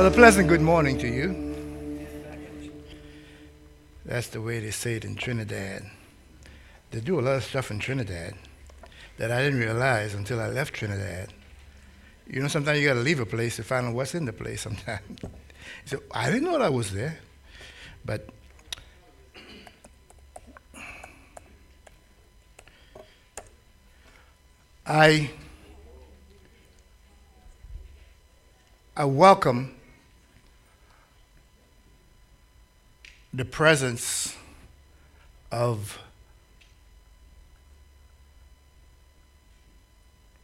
Well, a pleasant good morning to you. That's the way they say it in Trinidad. They do a lot of stuff in Trinidad that I didn't realize until I left Trinidad. You know, sometimes you got to leave a place to find out what's in the place sometimes. so I didn't know that I was there. But I I welcome the presence of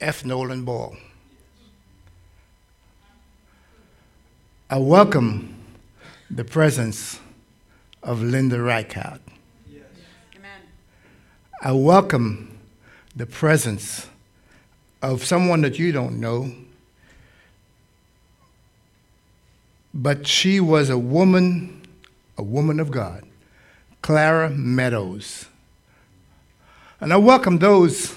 F. Nolan Ball. I welcome the presence of Linda Reichert. Yes. I welcome the presence of someone that you don't know, but she was a woman, a woman of God, Clara Meadows. And I welcome those.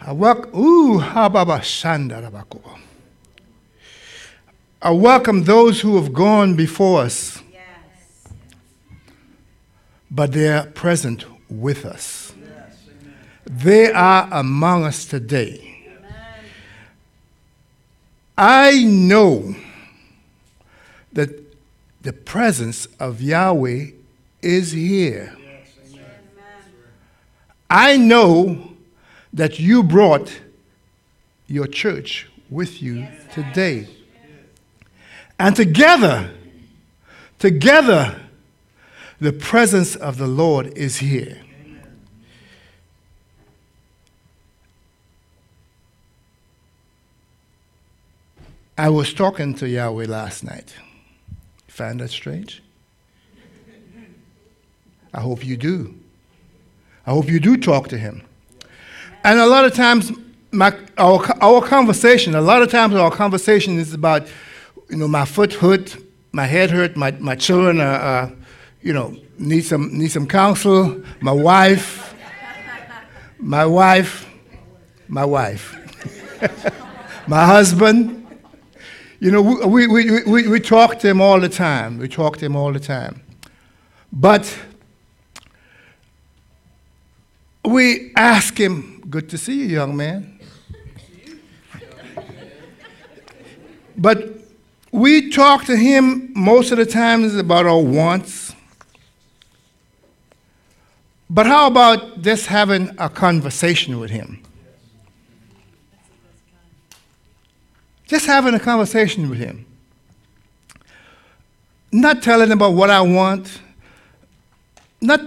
I welcome, ooh. I welcome those who have gone before us, yes. but they're present with us. Yes, they are among us today. Amen. I know that the presence of Yahweh is here. Yes, I know that you brought your church with you today. And together, together, the presence of the Lord is here. I was talking to Yahweh last night. Find that strange? I hope you do. I hope you do talk to him. And a lot of times, my, our, our conversation, a lot of times our conversation is about you know, my foot hurt, my head hurt, my, my children are, uh, you know, need some, need some counsel, my wife, my wife, my wife, my husband. You know, we, we, we, we talk to him all the time. We talk to him all the time. But we ask him, Good to see you, young man. But we talk to him most of the times about our wants. But how about just having a conversation with him? Just having a conversation with him. Not telling him about what I want, not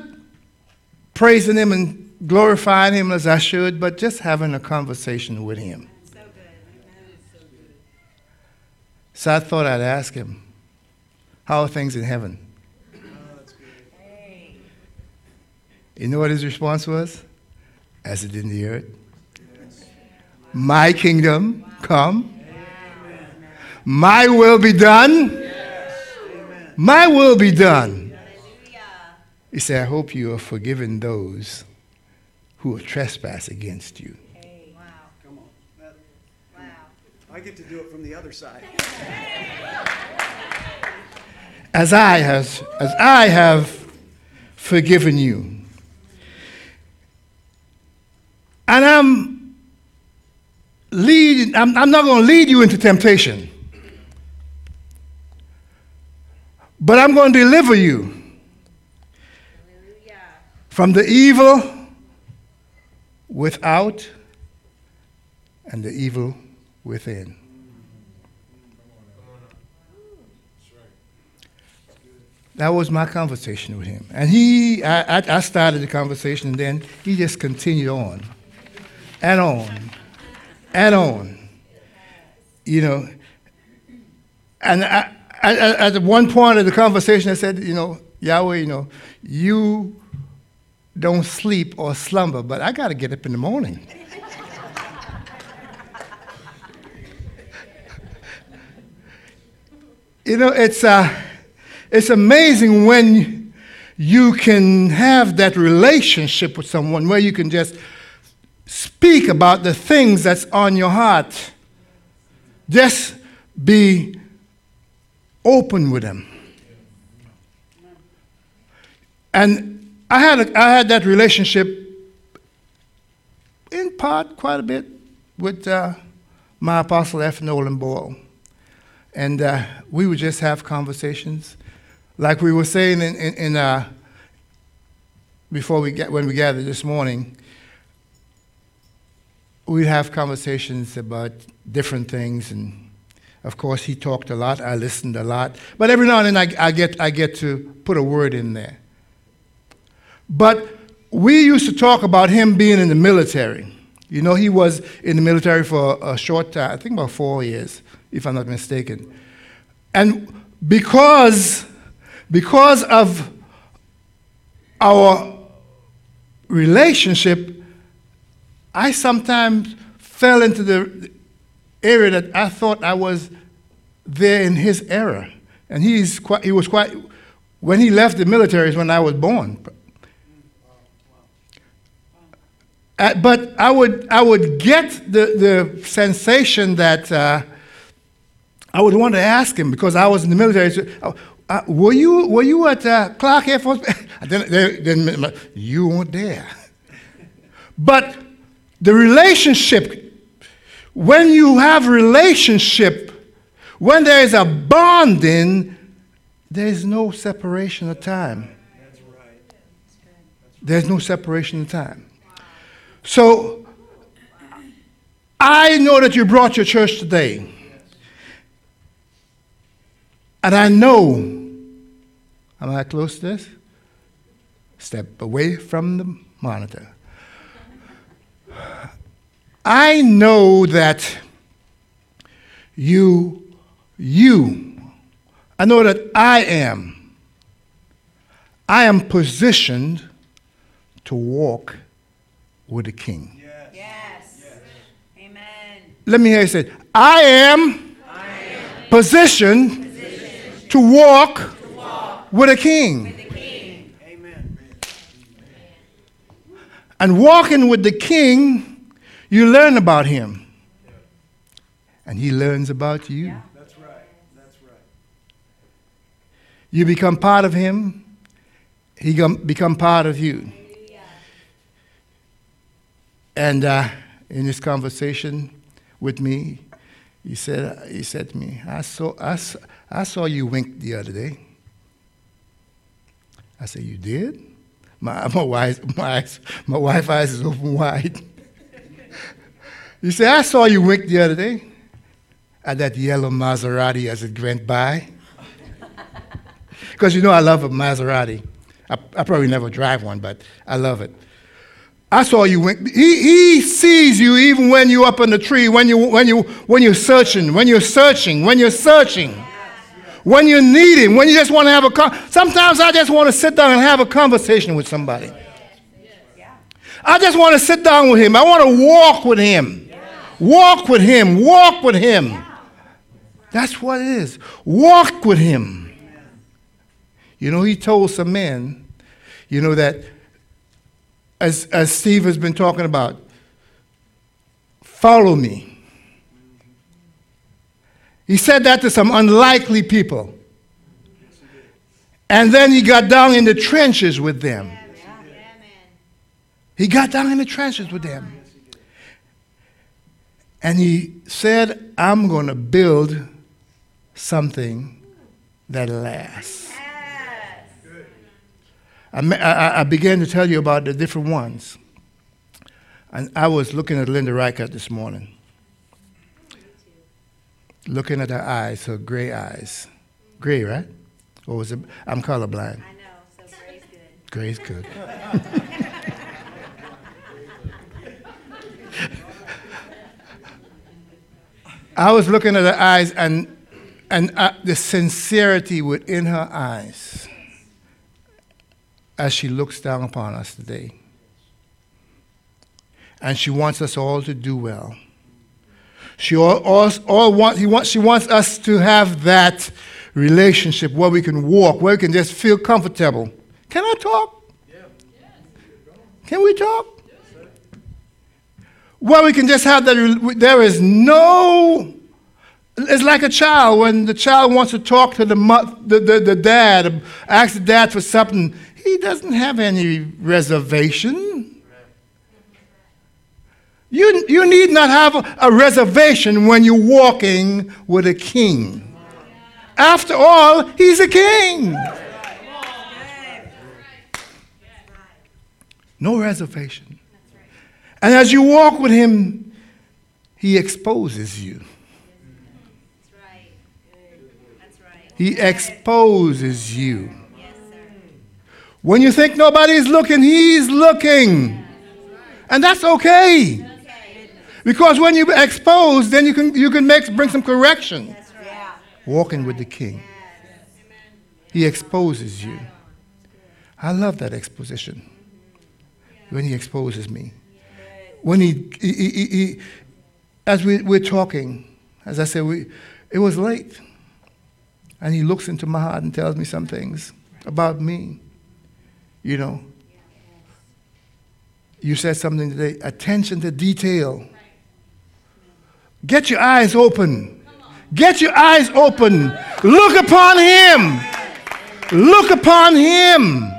praising him and glorifying him as I should, but just having a conversation with him. So I thought I'd ask him, How are things in heaven? You know what his response was? As it in the earth. My kingdom come. My will be done. My will be done. He said, I hope you have forgiven those who have trespassed against you. Come on. I get to do it from the other side. As I has as I have forgiven you. And I'm leading, I'm, I'm not going to lead you into temptation. But I'm going to deliver you from the evil without and the evil within. That was my conversation with him. And he, I, I started the conversation, and then he just continued on and on and on. You know, and I, I, at one point of the conversation, I said, you know, Yahweh, you know, you don't sleep or slumber, but I got to get up in the morning. You know, it's, uh, it's amazing when you can have that relationship with someone where you can just speak about the things that's on your heart. Just be open with him. And I had, a, I had that relationship in part quite a bit with uh, my apostle F. Nolan Ball. And uh, we would just have conversations. Like we were saying in, in, in uh, before we get, when we gathered this morning, we have conversations about different things. And of course, he talked a lot, I listened a lot. But every now and then I, I, get, I get to put a word in there. But we used to talk about him being in the military. You know, he was in the military for a short time, I think about four years, if I'm not mistaken. And because, because of our relationship, I sometimes fell into the area that I thought I was there in his era. And he's quite, he was quite, when he left the military is when I was born. Uh, but I would, I would get the, the sensation that uh, I would want to ask him because I was in the military. So, uh, uh were, you, were you at uh, Clark Air Force? then, then, you weren't there. But the relationship, when you have relationship, when there is a bonding, there is no separation of time. That's right. There's no separation of time. So I know that you brought your church today. And I know, am I close to this? Step away from the monitor. I know that you, you, I know that I am, I am positioned to walk with the king. Yes. yes. yes. Amen. Let me hear you say, I am, I am positioned, positioned to, walk to walk with a king. With the king. Amen. And walking with the king, you learn about him. And he learns about you. Yeah. That's right. That's right. You become part of him, he become part of you. And uh, in his conversation with me, he said, he said to me, I saw, I, saw, I saw you wink the other day. I said, You did? My, my, wife, my, my wife's eyes is open wide. He said, I saw you wink the other day at that yellow Maserati as it went by. Because you know I love a Maserati. I, I probably never drive one, but I love it. I saw you. wink. he, he sees you even when you're up in the tree, when, you, when, you, when you're searching, when you're searching, when you're searching, when you're needing, when you just want to have a con- Sometimes I just want to sit down and have a conversation with somebody. I just want to sit down with him. I want to walk with him. Walk with him. Walk with him. That's what it is. Walk with him. You know, he told some men, you know, that as, as Steve has been talking about, follow me. He said that to some unlikely people. And then he got down in the trenches with them. He got down in the trenches with them. And he said, I'm going to build something that lasts. I, I, I, began to tell you about the different ones. And I was looking at Linda Reichert this morning, looking at her eyes, her gray eyes. Gray, right? Or was it? I'm colorblind. I know, so gray's good. Gray's good. I was looking at her eyes and, and uh, the sincerity within her eyes as she looks down upon us today. And she wants us all to do well. She, all, all, all want, he wants, she wants us to have that relationship where we can walk, where we can just feel comfortable. Can I talk? Yeah. Can we talk? Where we can just have that, there is no, It's like a child when the child wants to talk to the, the, the, the dad, ask the dad for something. He doesn't have any reservation. You, you need not have a, a reservation when you're walking with a king. After all, he's a king. No reservation. And as you walk with him, he exposes you. He exposes you. When you think nobody's looking, he's looking. And that's okay. Because when you expose, then you can, you can make, bring some correction. Walking with the king. He exposes you. I love that exposition. When he exposes me. When he, he, he, he as we, we're talking, as I said, we, it was late. And he looks into my heart and tells me some things about me. You know, you said something today attention to detail. Get your eyes open. Get your eyes open. Look upon him. Look upon him.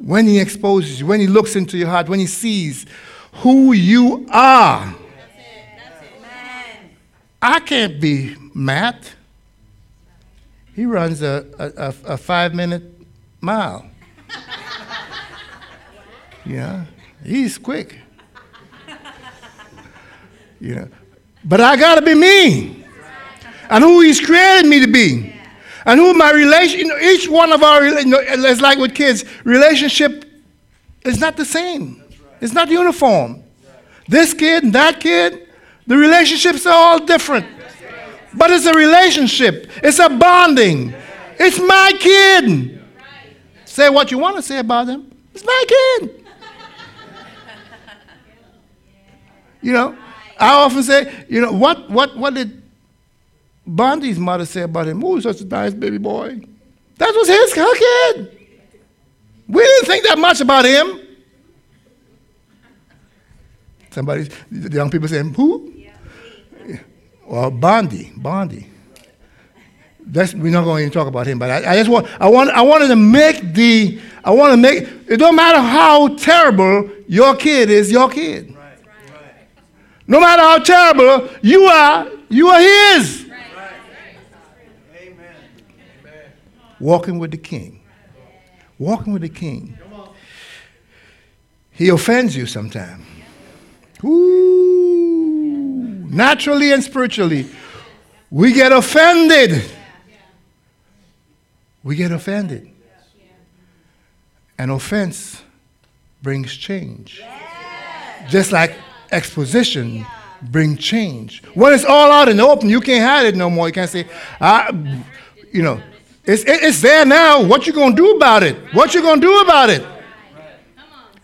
When he exposes you, when he looks into your heart, when he sees who you are. I can't be Matt. He runs a, a, a five minute mile. yeah, he's quick. Yeah. But I got to be me. And who He's created me to be. And who my relation, you know, each one of our, you know, it's like with kids, relationship is not the same. It's not uniform. This kid and that kid, the relationships are all different. But it's a relationship, it's a bonding. It's my kid. Say what you want to say about them. It's my kid. You know, I often say, you know, what, what, what did Bundy's mother say about him? Oh, such a nice baby boy. That was his her kid. We didn't think that much about him. Somebody, the young people saying, who? Yeah. Well, Bundy, Bundy. That's, we're not going to talk about him, but I, I, just want, I want, I wanted to make the, I want to make, it don't matter how terrible your kid is, your kid. No matter how terrible you are, you are his. Walking with the king. Walking with the king. He offends you sometimes. Ooh, naturally and spiritually. We get offended. We get offended. An offense brings change. Just like exposition bring change. When it's all out in the open, you can't hide it no more. You can't say, I, you know, it's, it's there now. What you gonna do about it? What you gonna do about it?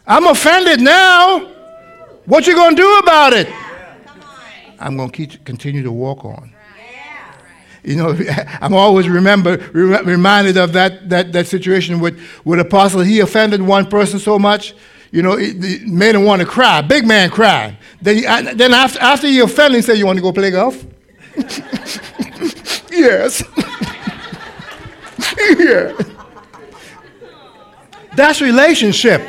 I'm offended now. What you gonna do about it? I'm gonna keep, continue to walk on. You know, I'm always remember reminded of that, that, that situation with, with Apostle. He offended one person so much you know, it, it made him want to cry. Big man cried. Then, he, uh, then after, after he offended, he said, You want to go play golf? yes. yeah. That's relationship.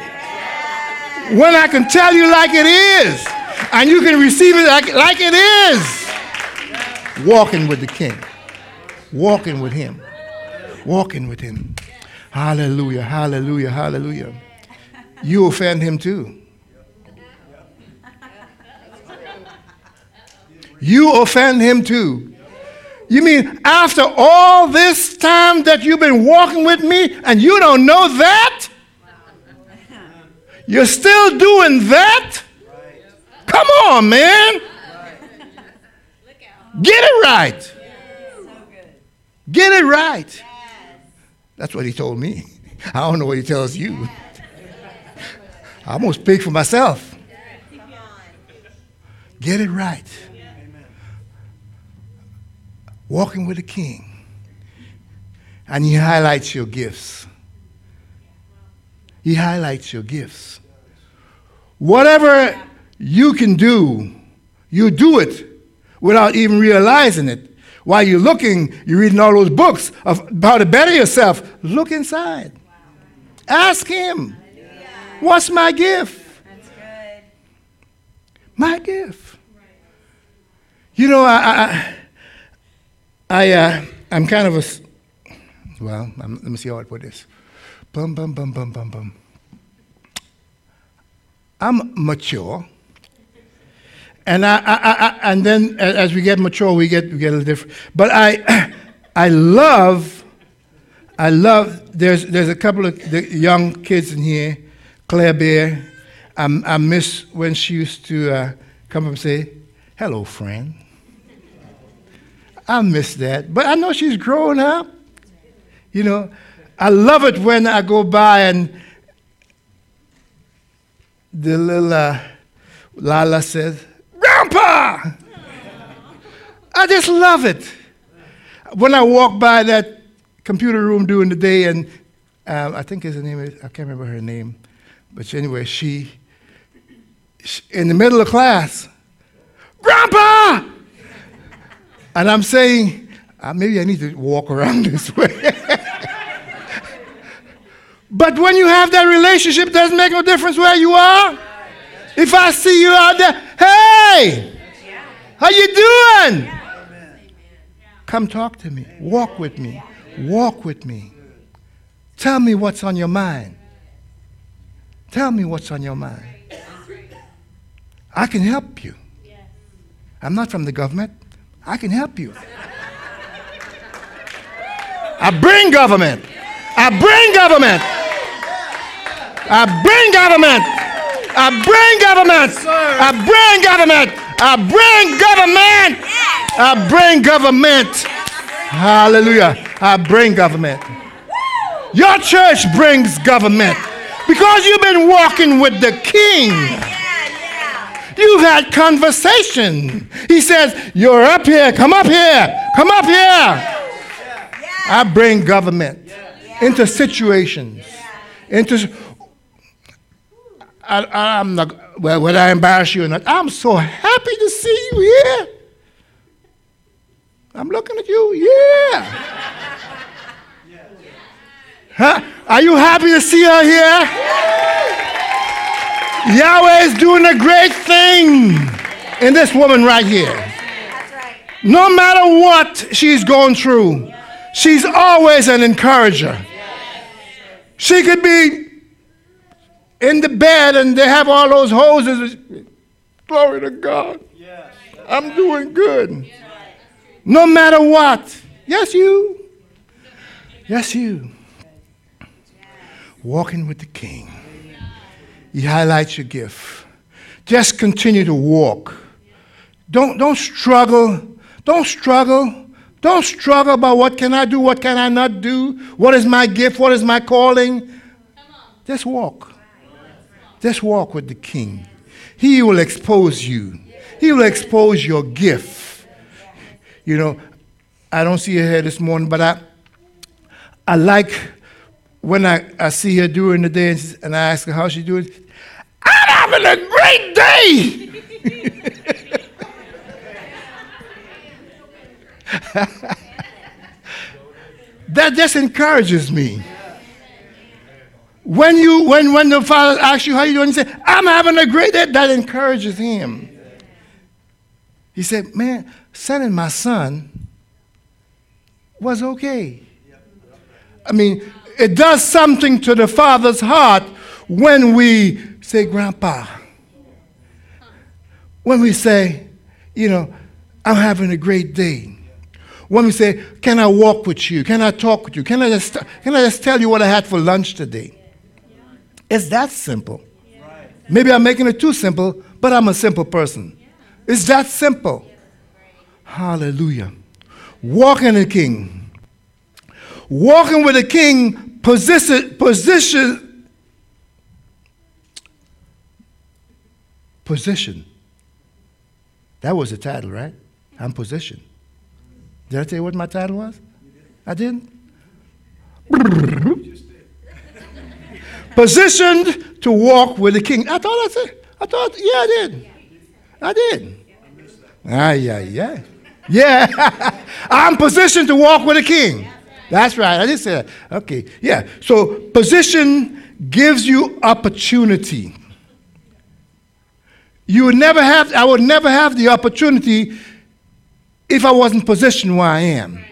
When I can tell you like it is, and you can receive it like, like it is. Walking with the King. Walking with Him. Walking with Him. Hallelujah, hallelujah, hallelujah you offend him too. You offend him too. You mean after all this time that you've been walking with me and you don't know that? You're still doing that? Come on, man. Get it right. Get it right. That's what he told me. I don't know what he tells you. I almost speak for myself. Get it right. Walking with the King. And he highlights your gifts. He highlights your gifts. Whatever you can do, you do it without even realizing it. While you're looking, you're reading all those books of how to better yourself. Look inside. Ask Him, What's my gift? My gift. You know, I, I, I uh, I'm kind of a, well, I'm, let me see how I put this. Bum, bum, bum, bum, bum, bum. I'm mature. And I, I, I, and then as we get mature, we get we get a little different. But I, I love, I love. There's there's a couple of young kids in here, Claire Bear. I, I miss when she used to uh, come up and say, "Hello, friend." I miss that, but I know she's growing up. You know, I love it when I go by and the little uh, Lala says, Grandpa! I just love it. When I walk by that computer room during the day, and um, I think his name is, I can't remember her name, but anyway, she, she in the middle of class, Grandpa! And I'm saying, uh, maybe I need to walk around this way. But when you have that relationship, it doesn't make no difference where you are. If I see you out there, hey, how you doing? Come talk to me. Walk with me. Walk with me. Tell me what's on your mind. Tell me what's on your mind. I can help you. I'm not from the government. I can help you. I bring government. I bring government. I bring government. I bring government. I bring government. I bring government. I bring government. Hallelujah. I bring government. Your church brings government because you've been walking with the king. You've had conversation. He says, You're up here. Come up here. Come up here. I bring government into situations. Into I, am not, well, I embarrass you or not? I'm so happy to see you here. I'm looking at you, yeah. Huh? Are you happy to see her here? Yahweh is doing a great thing in this woman right here. No matter what she's going through, she's always an encourager. She could be in the bed and they have all those hoses. Glory to God. I'm doing good. No matter what. Yes, you. Yes, you. Walking with the King. He highlights your gift. Just continue to walk. Don't, don't struggle. Don't struggle. Don't struggle about what can I do, what can I not do, what is my gift, what is my calling. Just walk. Just walk with the King. He will expose you. He will expose your gift. You know, I don't see her here this morning, but I, I like when I, I see her during the day and, and I ask her how she's doing. I'm having a great day. that just encourages me. When you when when the father asks you how you doing, you say, I'm having a great day, that encourages him. He said, Man, sending my son was okay. I mean, it does something to the father's heart when we say, Grandpa, when we say, you know, I'm having a great day. When we say, Can I walk with you? Can I talk with you? Can I just, can I just tell you what I had for lunch today? It's that simple. Maybe I'm making it too simple, but I'm a simple person. It's that simple. Hallelujah. Walking the King. Walking with the King position, position, Position. That was the title, right? I'm positioned. Did I tell you what my title was? I didn't? Positioned to walk with the king. I thought I said, I thought, yeah, I did. I did. Ah, yeah, yeah. Yeah. I'm positioned to walk with the king. That's right. I just said that. Okay. Yeah. So position gives you opportunity. You would never have, I would never have the opportunity if I wasn't positioned where I am.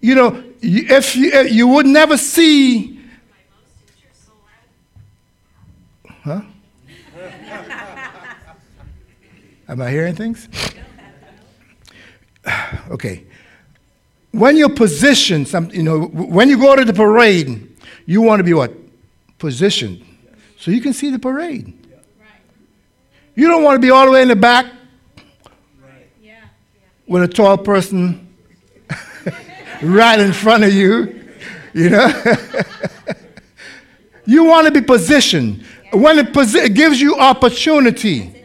You know, if you, if you would never see. Am I hearing things? okay. When you're positioned, some, you know, when you go to the parade, you want to be what? Positioned. So you can see the parade. You don't want to be all the way in the back with a tall person right in front of you, you know? you want to be positioned. When it, posi- it gives you opportunity.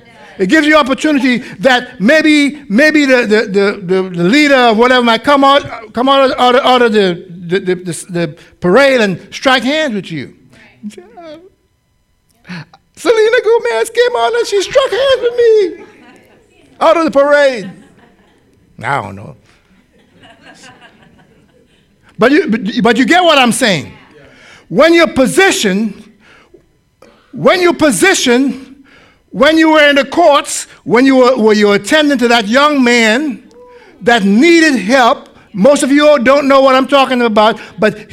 It gives you opportunity that maybe maybe the, the, the, the, leader or whatever might come out come out of, out of, out of the, the, the, the, parade and strike hands with you. Selena Gomez came on and she struck hands with me out of the parade. I don't know. But you, but, but you get what I'm saying. When you're positioned, when you're positioned, when you were in the courts, when you were, when you attending to that young man that needed help, most of you don't know what I'm talking about, but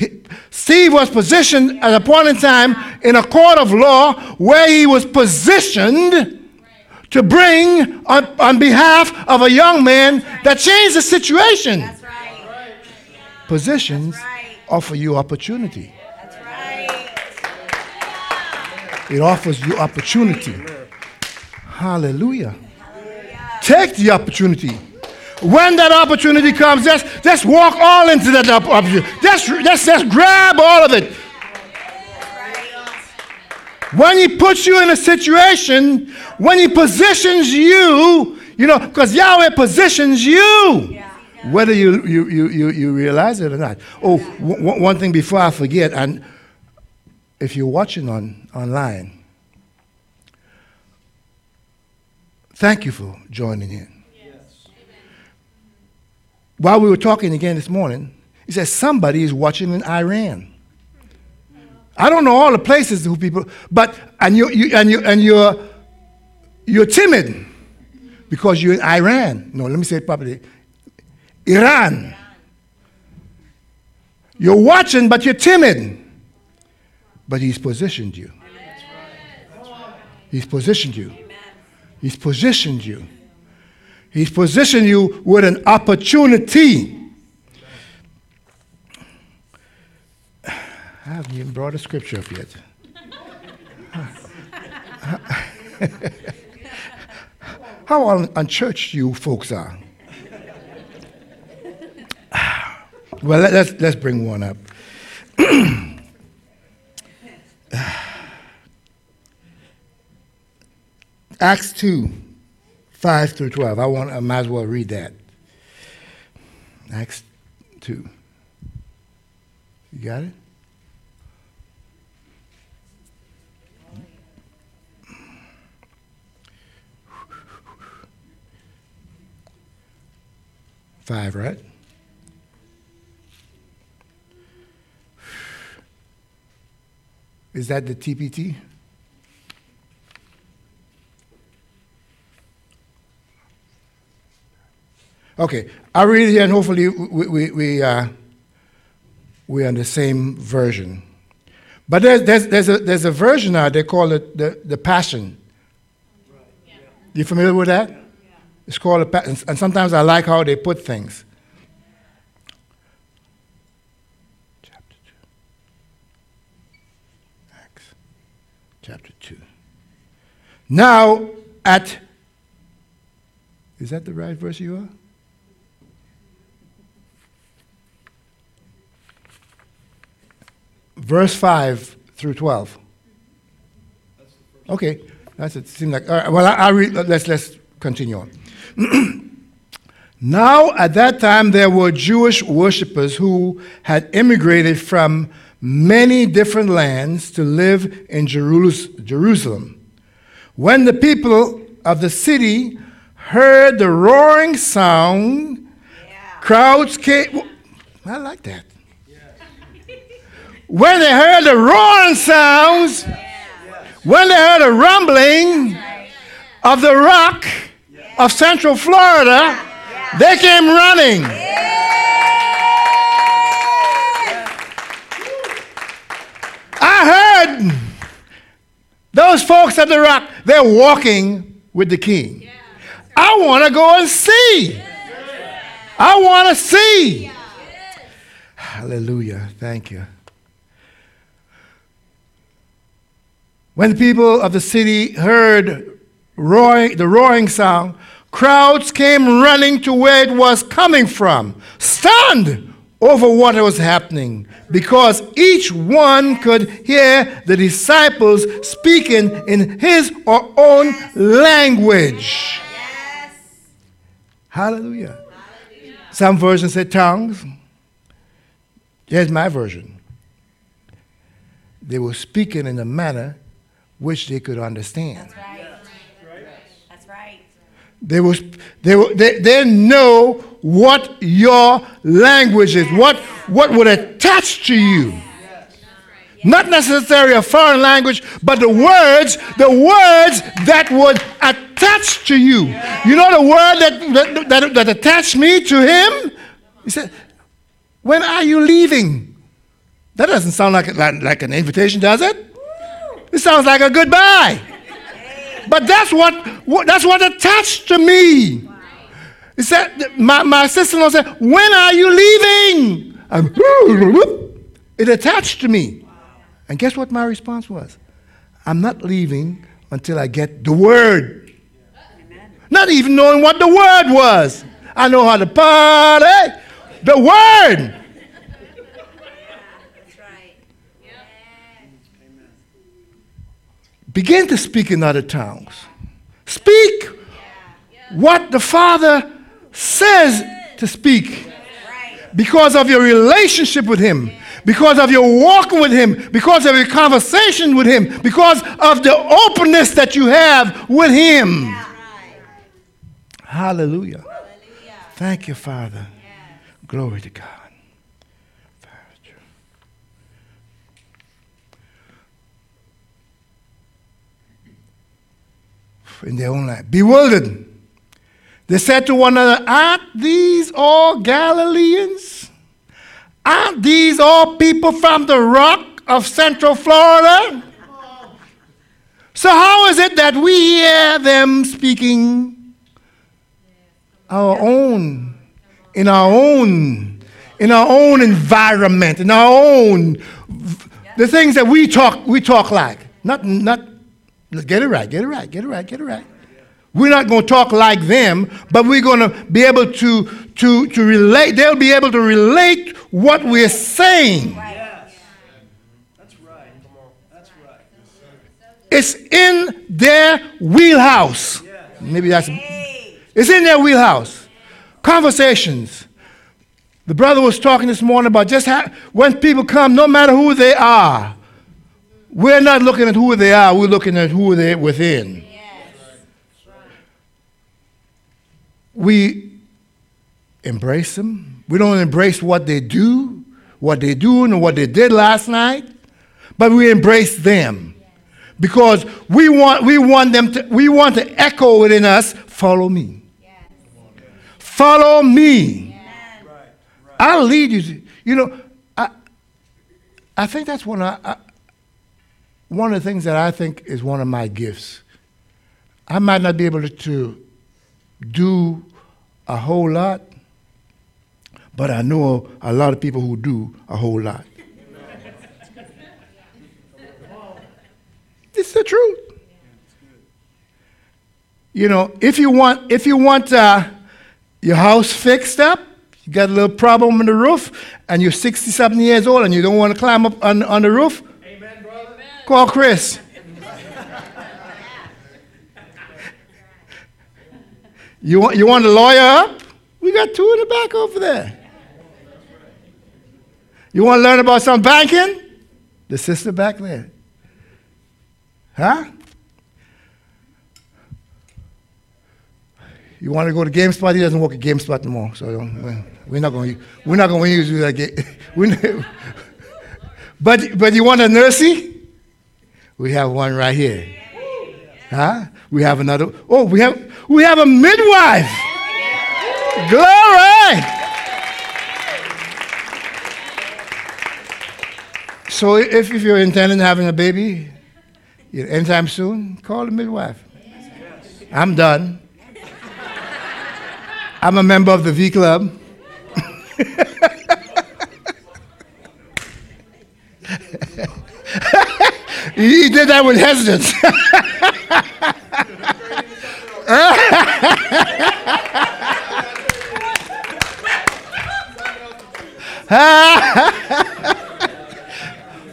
Steve was positioned at a point in time in a court of law where he was positioned to bring on, on behalf of a young man that changed the situation. That's right. Positions right. offer you opportunity. That's right. It offers you opportunity. Hallelujah. Hallelujah. Take the opportunity. When that opportunity comes, just, just walk all into that opportunity. Just, just, just grab all of it. When he puts you in a situation, when he positions you, you know, because Yahweh positions you, whether you, you, you, you, you realize it or not. Oh, w- one thing before I forget, and if you're watching on online, thank you for joining in. Yes. While we were talking again this morning, he said somebody is watching in Iran. I don't know all the places who people, but and you, you and you and you're you're timid because you're in Iran. No, let me say it properly. Iran. You're watching, but you're timid. But he's positioned you. He's positioned you. He's positioned you. He's positioned you with an opportunity. I haven't even brought a scripture up yet. How unchurched you folks are. well, let, us let's bring one up. Acts 2, 5 through 12. I, want, I might as well read that. Acts 2. You got it? Five, right? Is that the TPT? Okay, i read it and hopefully we, we, we, uh, we're on the same version. But there's, there's, there's, a, there's a version now, they call it the, the Passion. Right. Yeah. You familiar with that? It's called a Passion. And sometimes I like how they put things. Chapter 2. Acts. Chapter 2. Now, at. Is that the right verse you are? Verse 5 through 12. Okay, that's it. Seems like. all right, well, I, I read. Let's let's continue on. now, at that time, there were Jewish worshippers who had immigrated from many different lands to live in Jerusalem. When the people of the city heard the roaring sound, Yeah. crowds came. I like that. When they heard the roaring sounds, when they heard the rumbling of the rock of Central Florida, they came running. I heard those folks at the rock, they're walking with the king. I want to go and see. I want to see. Hallelujah. Thank you. When the people of the city heard roaring, the roaring sound, crowds came running to where it was coming from, stunned over what was happening, because each one could hear the disciples speaking in his or own language. Yes. Hallelujah. Some versions say tongues. Here's my version. They were speaking in a manner which they could understand. That's right. That's right. They, was, they, were, they, they know what your language is, what, what would attach to you. Not necessarily a foreign language, but the words, the words that would attach to you. You know the word that, that, that, that attached me to him? He said, When are you leaving? That doesn't sound like, like, like an invitation, does it? It sounds like a goodbye. But that's what, what that's what attached to me. He said, my, my sister-in-law said, when are you leaving? It attached to me. And guess what my response was? I'm not leaving until I get the word. Not even knowing what the word was. I know how to party. The word. That's right. Begin to speak in other tongues. Speak what the Father says to speak. Because of your relationship with Him, because of your walking with Him, because of your conversation with Him, because of the openness that you have with Him. Hallelujah. Thank you, Father. Glory to God. In their own life, bewildered. They said to one another, Aren't these all Galileans? Aren't these all people from the rock of Central Florida? So, how is it that we hear them speaking our own, in our own, in our own environment, in our own, the things that we talk, we talk like? Not, not, get it right, get it right, get it right, get it right. We're not going to talk like them, but we're going to be able to, to, to relate. They'll be able to relate what we're saying. Yes. That's right. That's right. It's in their wheelhouse. Maybe that's it's in their wheelhouse. Conversations. The brother was talking this morning about just how when people come, no matter who they are, we're not looking at who they are, we're looking at who they're within. Yes. we embrace them. We don't embrace what they do, what they're doing, or what they did last night, but we embrace them because we want, we want them to, we want to echo within us, follow me. Yes. Follow me. I'll lead you. To, you know, I, I think that's one I, one of the things that I think is one of my gifts. I might not be able to, do a whole lot, but I know a lot of people who do a whole lot. it's the truth. You know, if you want, if you want uh, your house fixed up, you got a little problem on the roof, and you're 60 something years old and you don't want to climb up on, on the roof. Call Chris. you, want, you want a lawyer up? We got two in the back over there. You want to learn about some banking? The sister back there. Huh? You want to go to GameStop? He doesn't work at GameStop anymore, so we're not going. We're not going to use you that. Ga- but but you want a nursey? We have one right here. Huh? We have another. Oh, we have we have a midwife. Glory. So if, if you're intending having a baby anytime soon, call the midwife. I'm done. I'm a member of the V Club. he did that with hesitance.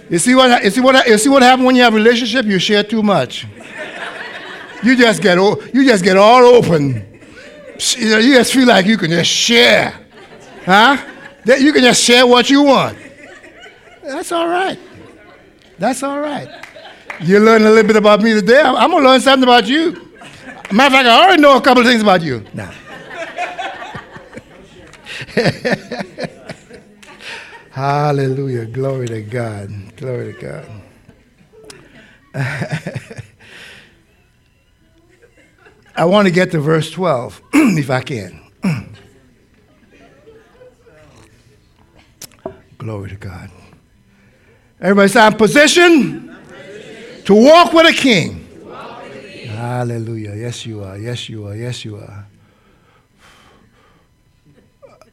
you see what you see what you see what happens when you have a relationship? You share too much. You just get you just get all open. You just feel like you can just share, huh? That you can just share what you want. That's all right. That's all right. You learn a little bit about me today. I'm gonna learn something about you. Matter of fact, I already know a couple of things about you. Now. Hallelujah. Glory to God. Glory to God. I want to get to verse 12, if I can. Glory to God. Everybody say, I'm positioned to walk with a king. Hallelujah. Yes, you are. Yes, you are. Yes, you are.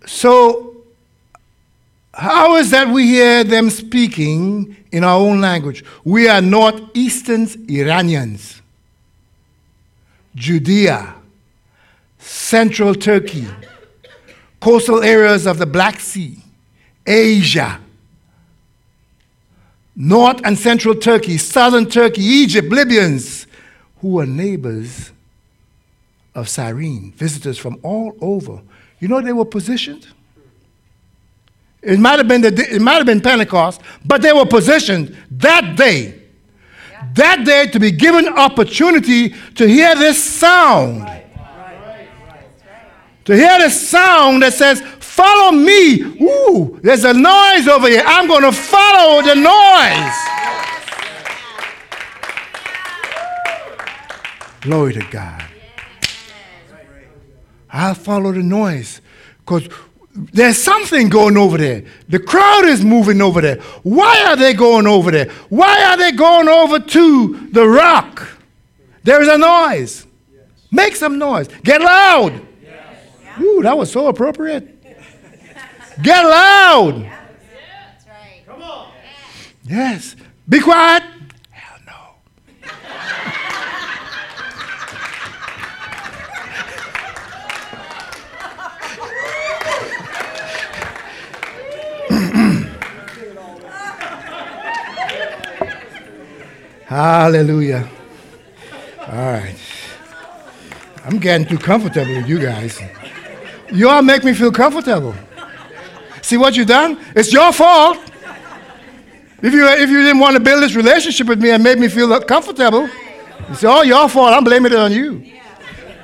So, how is that we hear them speaking in our own language? We are northeastern Iranians. Judea, central Turkey, coastal areas of the Black Sea, Asia, north and central Turkey, southern Turkey, Egypt, Libyans, who were neighbors of Cyrene, visitors from all over. You know they were positioned? It might have been, the, it might have been Pentecost, but they were positioned that day that day to be given opportunity to hear this sound. To hear this sound that says, Follow me. Ooh, there's a noise over here. I'm going to follow the noise. Glory to God. I'll follow the noise because there's something going over there. The crowd is moving over there. Why are they going over there? Why are they going over to the rock? There is a noise. Make some noise. Get loud. Ooh, that was so appropriate. Get loud. Come on. Yes. Be quiet. Hell no. Hallelujah. All right. I'm getting too comfortable with you guys. You all make me feel comfortable. See what you've done? It's your fault. If you, if you didn't want to build this relationship with me and made me feel comfortable, it's all your fault. I'm blaming it on you.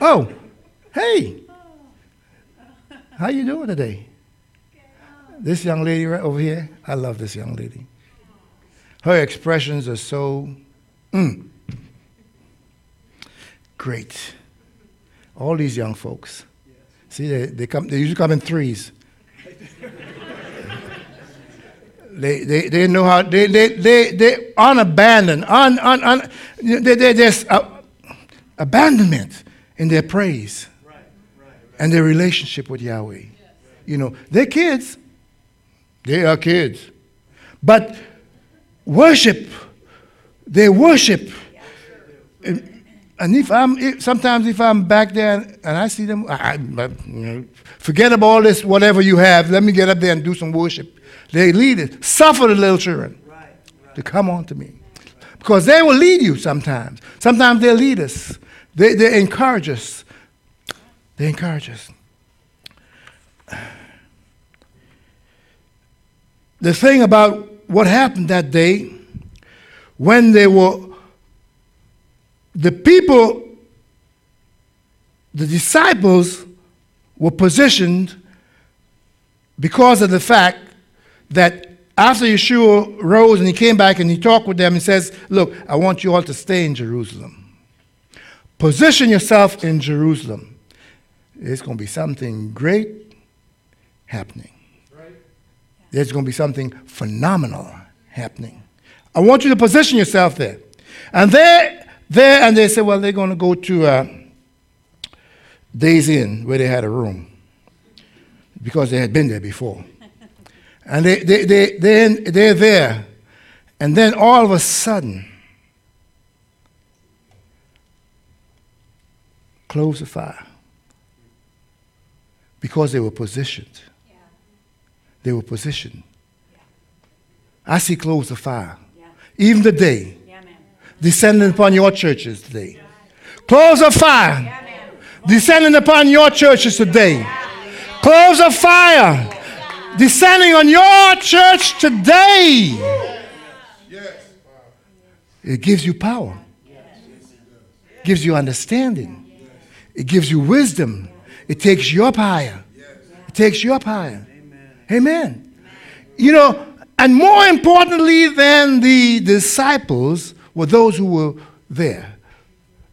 Oh, hey. How you doing today? This young lady right over here, I love this young lady. Her expressions are so mm, great. All these young folks. See, they, they, come, they usually come in threes. They, they, they know how, they, they, they, they unabandoned, un, un, un, they, they, there's uh, abandonment in their praise and their relationship with Yahweh. You know, they're kids. They are kids. But worship, they worship. And if I'm, if, sometimes if I'm back there and I see them, I, I, forget about all this, whatever you have, let me get up there and do some worship. They lead it. Suffer the little children to come on to me. Because they will lead you sometimes. Sometimes they'll lead us. They, they encourage us. They encourage us. The thing about what happened that day, when they were, the people, the disciples were positioned because of the fact that after Yeshua rose and he came back and he talked with them, he says, Look, I want you all to stay in Jerusalem. Position yourself in Jerusalem. There's going to be something great happening. There's going to be something phenomenal happening. I want you to position yourself there. And there, there, and they said, well, they're going to go to uh, Days Inn where they had a room because they had been there before. And they, they, they, they, they're there. And then all of a sudden, close the fire because they were positioned. They were positioned. I see close the fire. Even today, Yeah, man. Descending upon your churches today. Close of fire descending upon your churches today. Close of fire descending on your church today. It gives you power. it Gives you understanding. It gives you wisdom. It takes you up higher. It takes you up higher. Amen. You know, and more importantly than the disciples were those who were there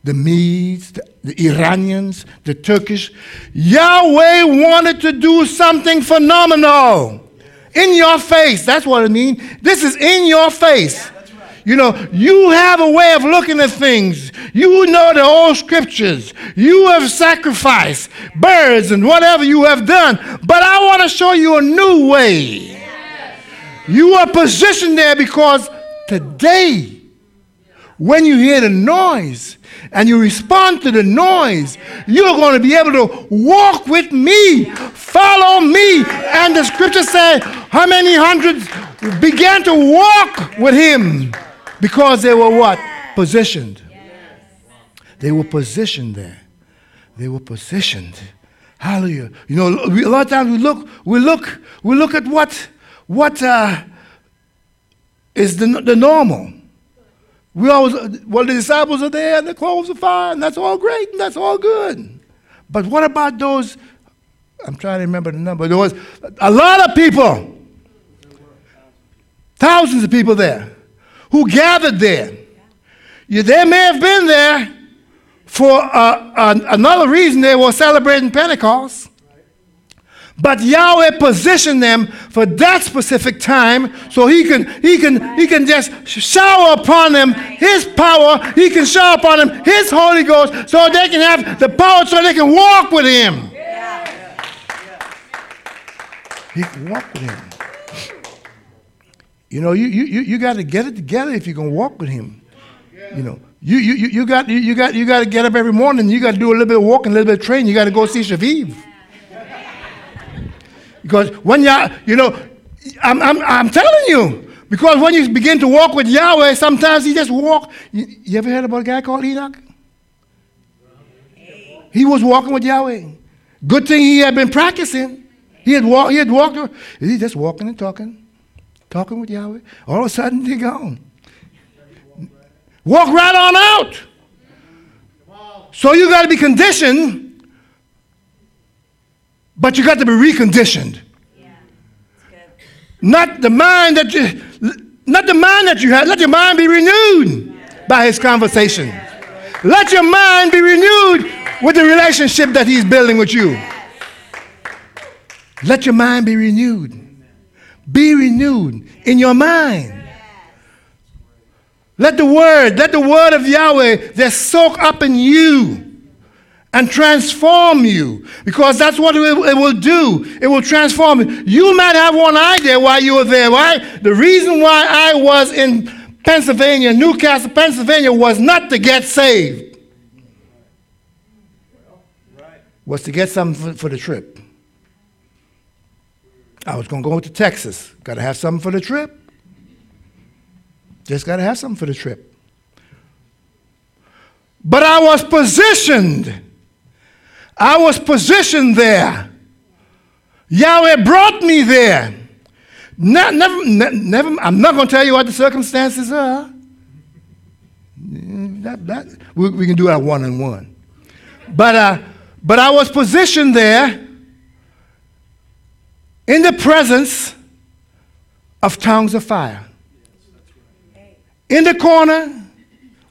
the Medes, the, the Iranians, the Turkish. Yahweh wanted to do something phenomenal in your face. That's what I mean. This is in your face. You know, you have a way of looking at things. You know the old scriptures. You have sacrificed birds and whatever you have done. But I want to show you a new way. You are positioned there because today, when you hear the noise and you respond to the noise, you're going to be able to walk with me, follow me. And the scripture said, how many hundreds began to walk with him because they were what? Positioned. They were positioned there. They were positioned. Hallelujah. You know, we, a lot of times we look, we look, we look at what, what uh, is the, the normal. We always, well, the disciples are there, and the clothes are fine, and that's all great, and that's all good. But what about those? I'm trying to remember the number. There was a lot of people, thousands of people there, who gathered there. They may have been there for uh, an- another reason. They were celebrating Pentecost. But Yahweh positioned them for that specific time so he can, he can, he can just shower upon them his power. He can shower upon them his Holy Ghost so they can have the power so they can walk with him. He can walk with him. You know, you, you, you, you got to get it together if you're going to walk with him. You know, you, you, you, got, you got, you got to get up every morning. You got to do a little bit of walking, a little bit of training. You got to go see Shaviv. Because when you, you know, I'm, I'm, I'm telling you, because when you begin to walk with Yahweh, sometimes he just walk. You, you ever heard about a guy called Enoch? He was walking with Yahweh. Good thing he had been practicing. He had walked. He had walked. He just walking and talking, talking with Yahweh. All of a sudden, they're gone. Walk right on out. So you got to be conditioned but you got to be reconditioned. Yeah. Not the mind that you not the mind that you had. Let your mind be renewed by his conversation. Let your mind be renewed with the relationship that he's building with you. Let your mind be renewed. Be renewed in your mind. Let the word, let the word of Yahweh just soak up in you and transform you because that's what it will, do. It will transform you. You might have one idea why you were there. Why? The reason why I was in Pennsylvania, New Castle, Pennsylvania, was not to get saved. Was to get something for, for the trip. I was going to go to Texas. Got to have something for the trip. Just got to have something for the trip. But I was positioned. I was positioned there. Yahweh brought me there. Never, ne- never, I'm not going to tell you what the circumstances are. That, that, we, we can do that one on one. But, uh, But I was positioned there in the presence of tongues of fire. In the corner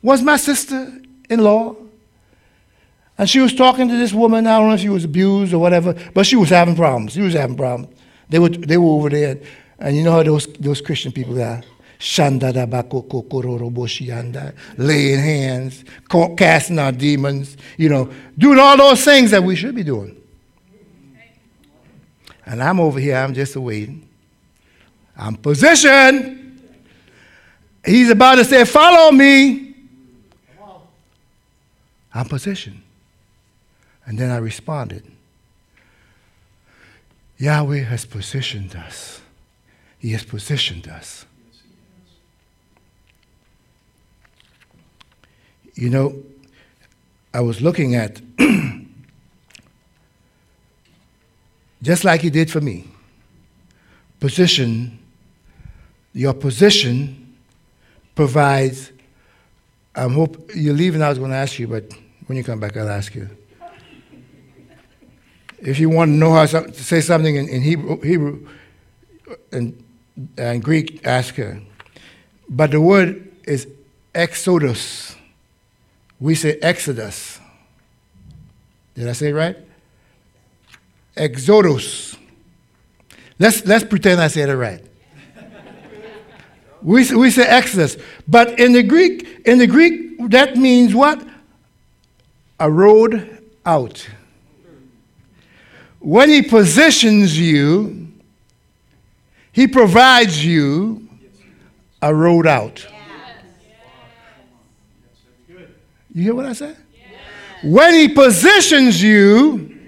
was my sister in law. And she was talking to this woman. I don't know if she was abused or whatever, but she was having problems. She was having problems. They were, they were over there. And you know how those, those Christian people are? Laying hands, casting out demons, you know, doing all those things that we should be doing. And I'm over here, I'm just waiting. I'm positioned. He's about to say, Follow me. I'm positioned. And then I responded Yahweh has positioned us. He has positioned us. You know, I was looking at, just like He did for me, position, your position provides. I hope you're leaving. I was going to ask you, but when you come back, I'll ask you. If you want to know how to say something in, in Hebrew, Hebrew and, and Greek, ask her. But the word is exodus. We say exodus. Did I say right? Exodus. Let's, let's pretend I said it right. we, we say exodus. But in the Greek, in the Greek, that means what? A road out. When he positions you, he provides you a road out. You hear what I said? When he positions you,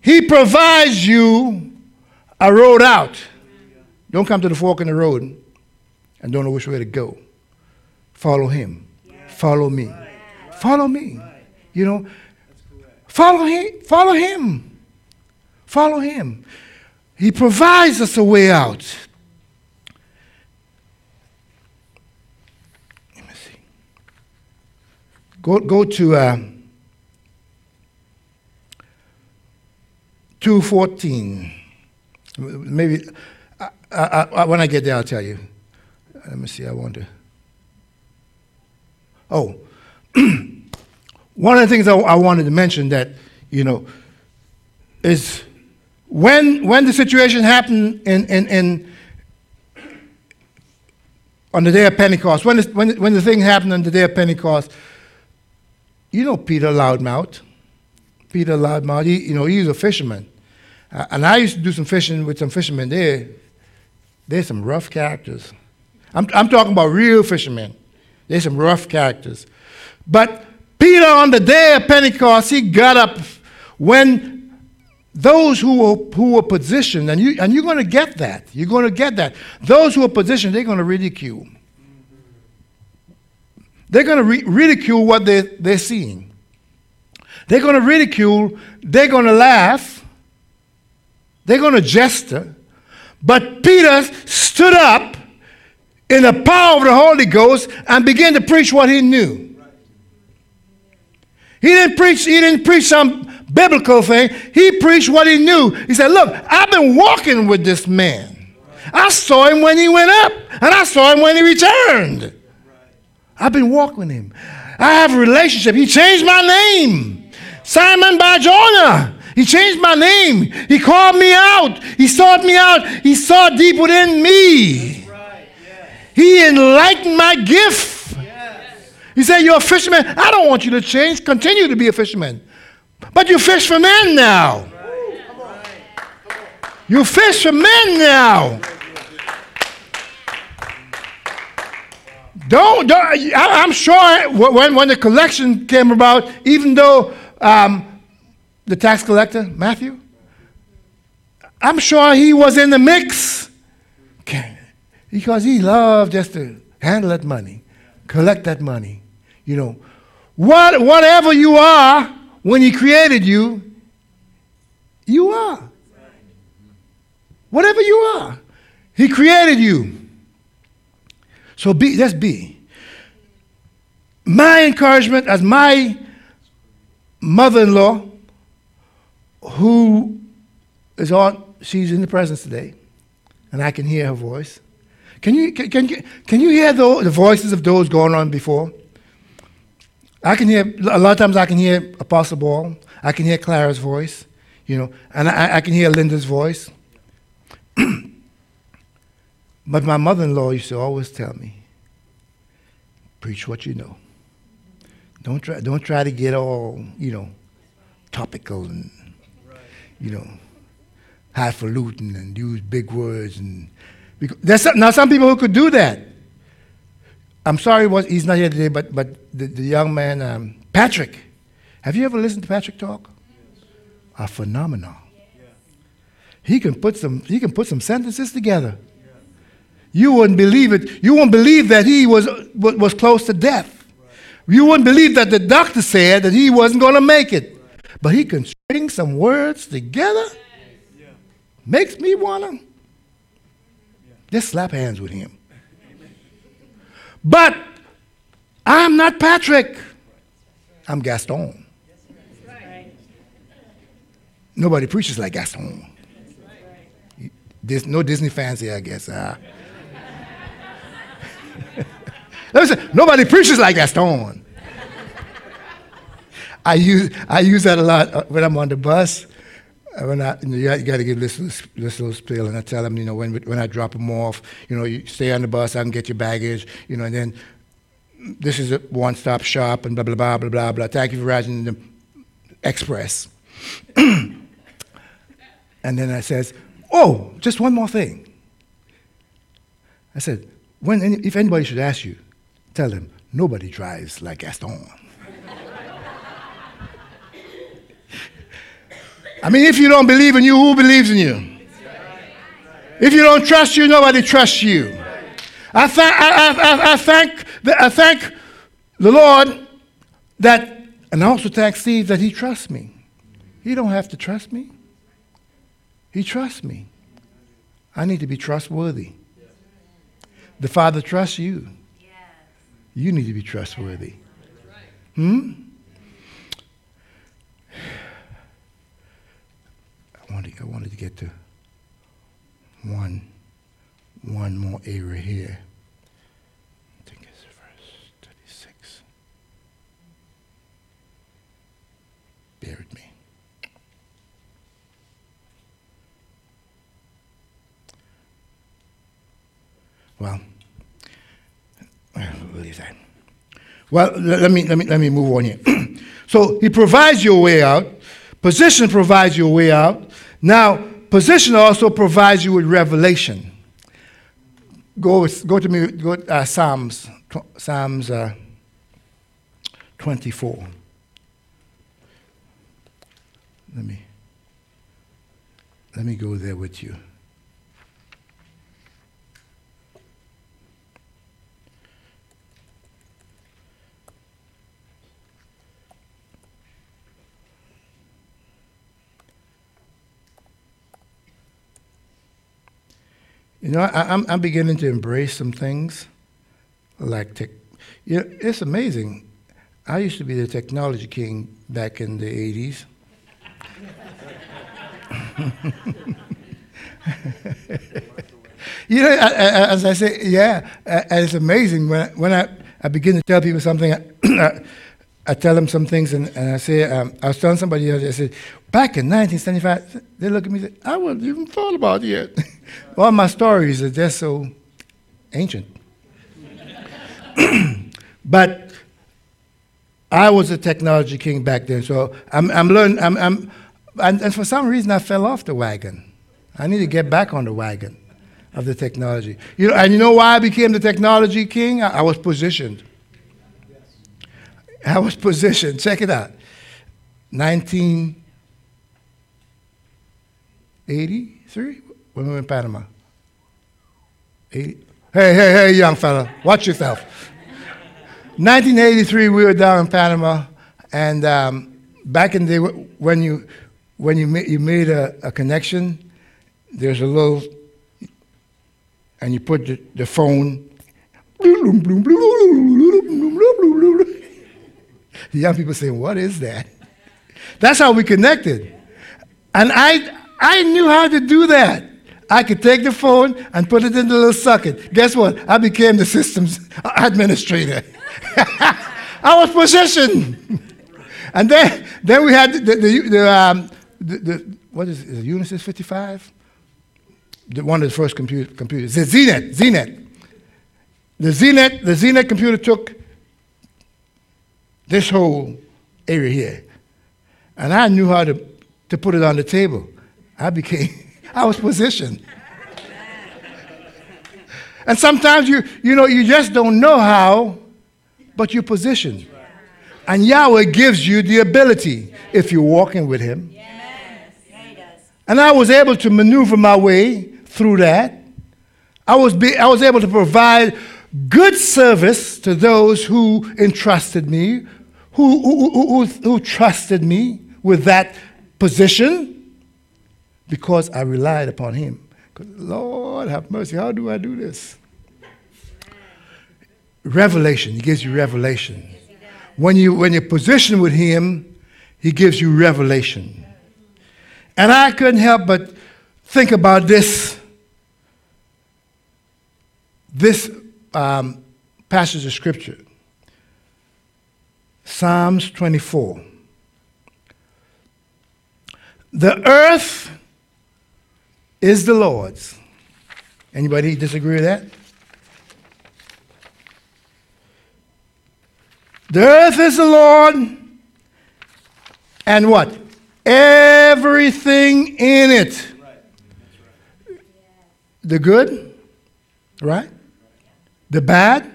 he provides you a road out. Don't come to the fork in the road and don't know which way to go. Follow him. Follow me. Follow me. You know, follow him. Follow him. Follow him. He provides us a way out. Let me see. Go, go to uh, 214. Maybe I, I, I, when I get there, I'll tell you. Let me see. I wonder. Oh, one of the things I, I wanted to mention that, you know, is when, when the situation happened in, in, in, on the day of Pentecost, when when, when the thing happened on the day of Pentecost, you know Peter Loudmouth. Peter Loudmouth, he, you know, he's a fisherman. Uh, and I used to do some fishing with some fishermen there. They're some rough characters. I'm, I'm talking about real fishermen. They're some rough characters. But Peter, on the day of Pentecost, he got up when those who were, who were positioned, and, you, and you're going to get that. You're going to get that. Those who are positioned, they're going to ridicule. They're going to re- ridicule what they, they're seeing. They're going to ridicule, they're going to laugh, they're going to gesture. But Peter stood up in the power of the Holy Ghost and began to preach what he knew. He didn't preach, he didn't preach some biblical thing. He preached what he knew. He said, Look, I've been walking with this man. I saw him when he went up, and I saw him when he returned. I've been walking with him. I have a relationship. He changed my name. Simon Barjona. He changed my name. He called me out. He sought me out. He saw deep within me. He enlightened my gift. He said, You're a fisherman. I don't want you to change. Continue to be a fisherman. But you fish for men now. You fish for men now. Don't, don't I, am sure when, when the collection came about, even though um, the tax collector, Matthew, I'm sure he was in the mix because he loved just to handle that money, collect that money. You know, what, whatever you are, when He created you, you are. Whatever you are, He created you. So be, let's be. My encouragement as my mother in law who is on, she's in the presence today, and I can hear her voice. Can you, can, can, can you hear the, the voices of those going on before? I can hear, a lot of times I can hear Apostle Ball. I can hear Clara's voice, you know, and I, I can hear Linda's voice. but my mother in law used to always tell me, preach what you know. Don't try, don't try to get all, you know, topical and, you know, highfalutin and use big words. And because, there's some, now some people who could do that. I'm sorry was, he's not here today, but, but the, the young man, um, Patrick. Have you ever listened to Patrick talk? A phenomenal. He can put some, he can put some sentences together. You wouldn't believe it. You wouldn't believe that he was, was close to death. You wouldn't believe that the doctor said that he wasn't going to make it. But he can string some words together. Makes me want to just slap hands with him. But I'm not Patrick. I'm Gaston. Nobody preaches like Gaston. No Disney fans here, I guess. Uh, Listen, nobody preaches like Gaston. I use, I use that a lot uh, when I'm on the bus. When I, you, know, you got to give this, little spiel, and I tell them, you know, when, when I drop them off, you know, you stay on the bus, I can get your baggage, you know, and then this is a one-stop shop, and blah, blah, blah, blah, blah, blah. Thank you for riding the express. and then I says, oh, just one more thing. I said, when if anybody should ask you, tell them, nobody drives like Gaston. I mean, if you don't believe in you, who believes in you? If you don't trust you, nobody trusts you. I, th- I, I, I, thank the, I thank the Lord that, and I also thank Steve that he trusts me. He don't have to trust me. He trusts me. I need to be trustworthy. The Father trusts you. You need to be trustworthy. Hmm? Wanted, I wanted to get to one, one more area here. I think it's verse 36. Bear with me. Well, is that? Well, let me, let me, let me move on here. so he provides you a way out. Position provides you a way out. Now, position also provides you with revelation. Go, go to me, go uh, Psalms, Psalms uh, 24. Let me, let me go there with you. You know, I, am I'm, I'm beginning to embrace some things like tech. You know, it's amazing. I used to be the technology king back in the 80s. you know, as I say, yeah, it's amazing when, when I, I begin to tell people something. I, tell them some things, and, and I say, um, I was telling somebody else, I said, back in 1975, they look at me and say, I wasn't even thought about it yet. All my stories are just so ancient. but I was a technology king back then, so I'm, I'm learning, I'm, I'm, and, and for some reason I fell off the wagon. I need to get back on the wagon of the technology. You know, and you know why I became the technology king? I, I was positioned. I was positioned. Check it out. 1983 when we were in Panama. 80, hey, hey, hey, young fella, watch yourself. 1983, we were down in Panama, and um, back in the day when you when you made, you made a, a connection, there's a little, and you put the, the phone. The young people saying, What is that? That's how we connected. And I, I knew how to do that. I could take the phone and put it in the little socket. Guess what? I became the systems administrator. I was positioned. and then, then we had the, the, the, um, the, the what is it, is it Unisys 55? The, one of the first computer, computers. The ZNet, ZNet. The ZNet, the ZNet computer took this whole area here. And I knew how to, to put it on the table. I became, I was positioned. and sometimes you, you know, you just don't know how, but you're positioned. And Yahweh gives you the ability if you're walking with Him. And I was able to maneuver my way through that. I was, be, I was able to provide good service to those who entrusted me, who, who, who, who, trusted me with that position because I relied upon him. Lord, have mercy. How do I do this? Revelation. He gives you revelation. When, you, when you're positioned with Him, He gives you revelation. And I couldn't help but think about this, this um, passage of Scripture Psalms 24. The earth is the Lord's. Anybody disagree with that? The earth is the Lord, and what? Everything in it. The good, right? The bad,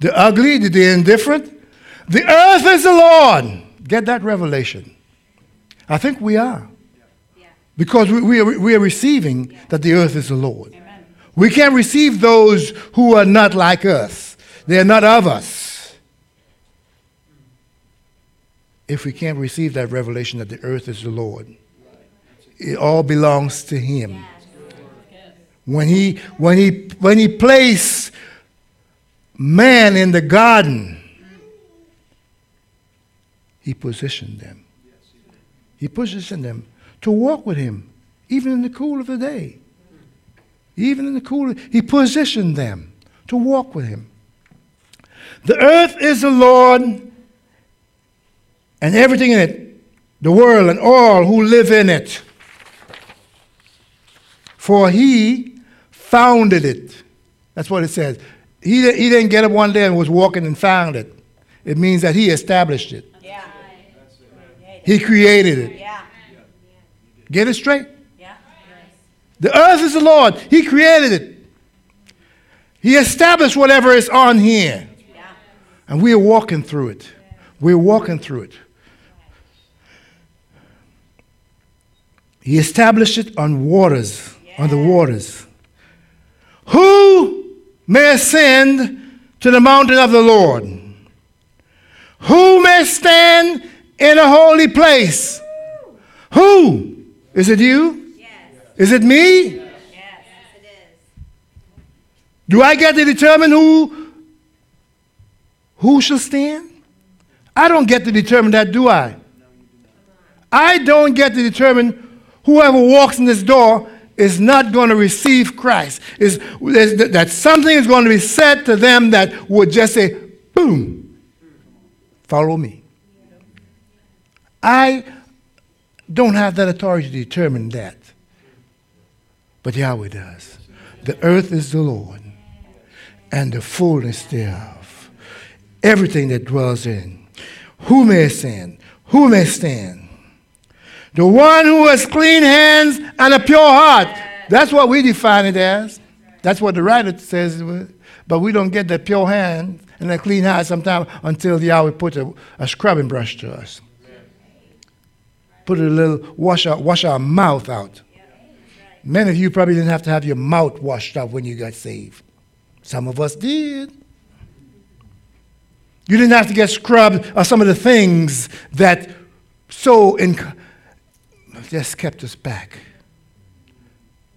the ugly, the indifferent. The earth is the Lord. Get that revelation. I think we are. Because we, we, are, we are receiving that the earth is the Lord. We can't receive those who are not like us, they are not of us. If we can't receive that revelation that the earth is the Lord, it all belongs to Him. When He, when he, when he placed man in the garden, He positioned them. He positioned them to walk with him, even in the cool of the day. Even in the cool, he positioned them to walk with him. The earth is the Lord and everything in it, the world and all who live in it. For he founded it. That's what it says. He, he didn't get up one day and was walking and found it. It means that he established it. Yeah. He created it. Yeah. Get it straight? Yeah. The earth is the Lord. He created it. He established whatever is on here. Yeah. And we are walking through it. We're walking through it. He established it on waters, on the waters. Who may ascend to the mountain of the Lord? Who may stand in a holy place? Who? Is it you? Yes. Is it me? Yes. It is. Do I get to determine who who shall stand? I don't get to determine that, do I? I don't get to determine whoever walks in this door is not going to receive Christ. Is is- that something is going to be said to them that would just say, boom, follow me. I don't have that authority to determine that. But Yahweh does. The earth is the Lord and the fullness thereof, everything that dwells in. Who may ascend? Who may stand? The one who has clean hands and a pure heart. That's what we define it as. That's what the writer says. But we don't get that pure hand and that clean heart sometimes until Yahweh puts a, a scrubbing brush to us. Put a little, wash our, wash our mouth out. Many of you probably didn't have to have your mouth washed out when you got saved. Some of us did. You didn't have to get scrubbed of some of the things that so in, just kept us back,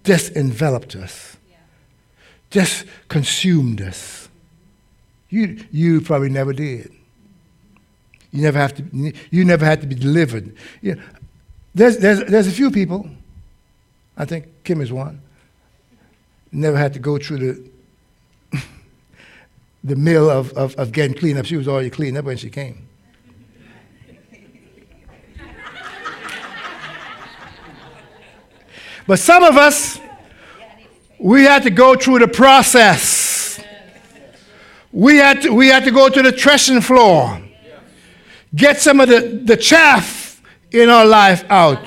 just enveloped us, just consumed us. You, you probably never did. You never have to. You never had to be delivered. You know, There's, there's, there's a few people, I think Kim is one, never had to go through the, the mill of, of, of getting cleaned up. She was already cleaned up when she came. But some of us, we had to go through the process. We had to, we had to go to the threshing floor, get some of the, the chaff in our life out.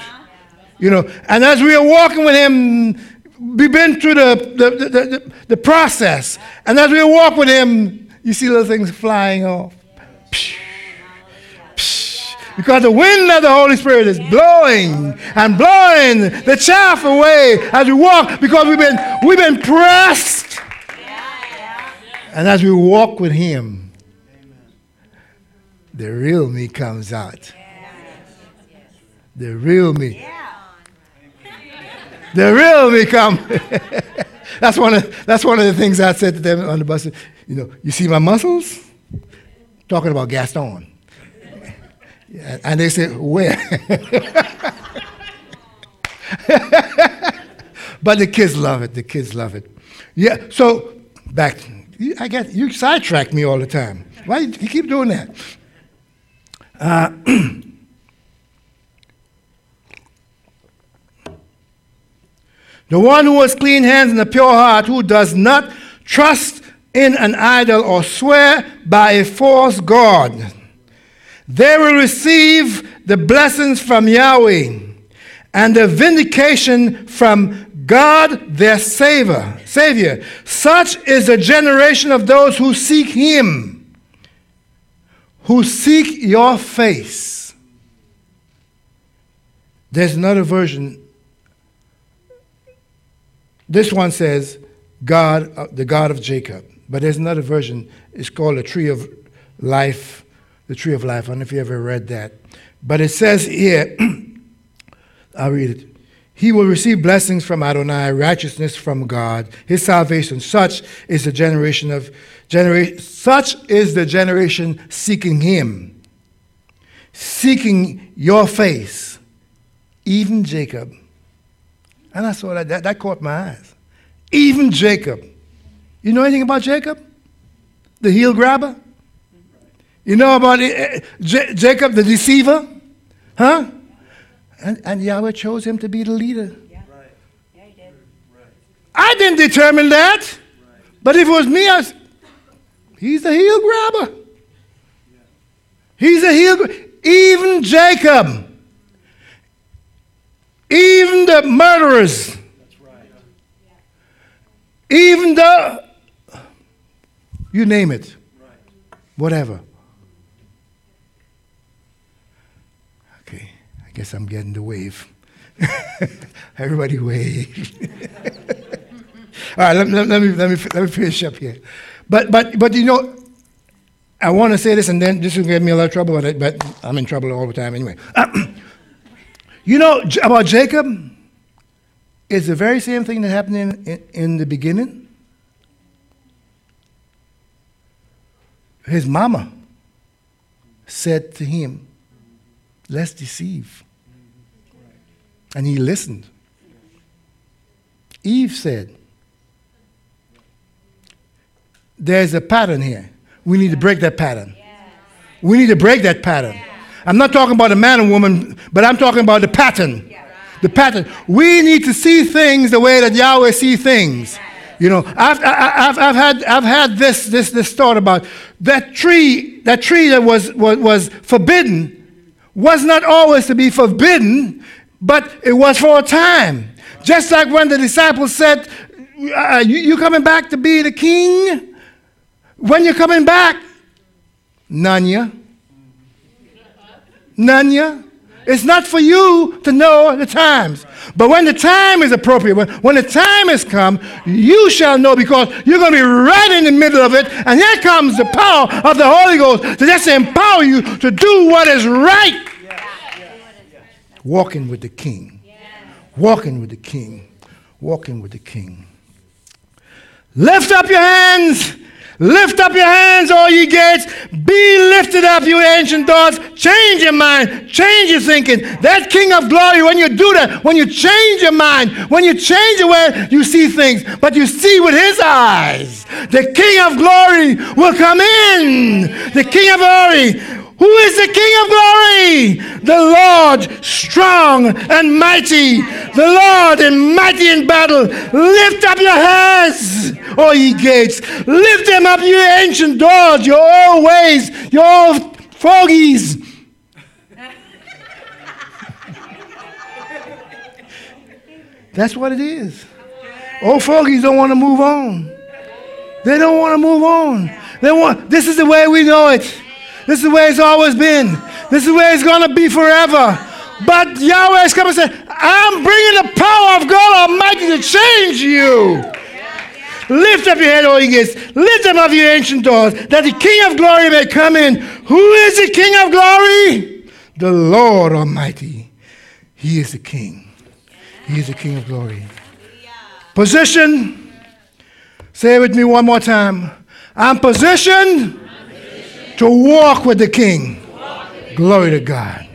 You know, and as we are walking with Him, we've been through the, the, the, the, the process. And as we walk with Him, you see little things flying off. Psh. Because the wind of the Holy Spirit is blowing and blowing the chaff away as we walk because we've been, we've been pressed. And as we walk with Him, the real me comes out. The real me. The real me comes. that's, one of, that's one of the things I said to them on the bus. You know, you see my muscles? Talking about Gaston. And they say, Where? but the kids love it. The kids love it. Yeah, so back, I get you sidetrack me all the time. Why you keep doing that? Uh, the one who has clean hands and a pure heart, who does not trust in an idol or swear by a false God they will receive the blessings from Yahweh and the vindication from God their Savior. Savior. Such is the generation of those who seek Him, who seek your face. There's another version. This one says, God, uh, the God of Jacob. But there's another version. It's called the tree of life the tree of life. I don't know if you ever read that. But it says here, I'll read it. He will receive blessings from Adonai, righteousness from God, his salvation. Such is the generation of generation such is the generation seeking him, seeking your face, even Jacob. And I saw that, that, that caught my eyes. Even Jacob. You know anything about Jacob? The heel grabber? You know about eh, J- Jacob, the deceiver? Huh? And, and Yahweh chose him to be the leader. Yeah. Right. Yeah, he did. I didn't determine that. But if it was me, I he's a heel grabber. He's a heel grabber. Even Jacob. Even the murderers. Even the, you name it. Whatever. I guess I'm getting the wave. Everybody wave. All right, let, let, let, me, let, me, let me finish up here. But, but, but you know, I want to say this, and then this will get me a lot of trouble, but, but I'm in trouble all the time anyway. you know about Jacob? It's the very same thing that happened in, in the beginning. His mama said to him, Let's deceive. And he listened. Eve said, There's a pattern here. We need to break that pattern. We need to break that pattern. I'm not talking about a man and woman, but I'm talking about the pattern. The pattern. We need to see things the way that Yahweh sees things. You know, I've, I've, I've, had, I've had this, this, this thought about that tree, that tree that was, was, was forbidden was not always to be forbidden, but it was for a time. Just like when the disciples said, uh, you, coming back to be the king? When you're coming back? Nanya. Nanya. It's not for you to know the times. But when the time is appropriate, when, when the time has come, you shall know because you're going to be right in the middle of it. And here comes the power of the Holy Ghost to just empower you to do what is right. Walking with the King. Walking with the King. Walking with the King. Lift up your hands. Lift up your hands, all ye gates. Be lifted up, you ancient doors. Change your mind. Change your thinking. That King of glory, when you do that, when you change your mind, when you change the way you see things, but you see with his eyes, the King of glory will come in. The King of glory who is the King of glory? The Lord strong and mighty. The Lord and mighty in battle. Lift up your heads, O ye gates. Lift them up, you ancient doors, your old ways, your old fogies. That's what it is. Old fogies don't want to move on. They don't want to move on. They want this is the way we know it. This is the way it's always been. This is the way it's going to be forever. But Yahweh is coming and say, I'm bringing the power of God Almighty to change you. Lift up your head, O ye gates. Lift up, your ancient doors, that the King of glory may come in. Who is the King of glory? The Lord Almighty. He is the King. He is the King of glory. Position. Say it with me one more time. I'm positioned to walk with the King. Glory to God.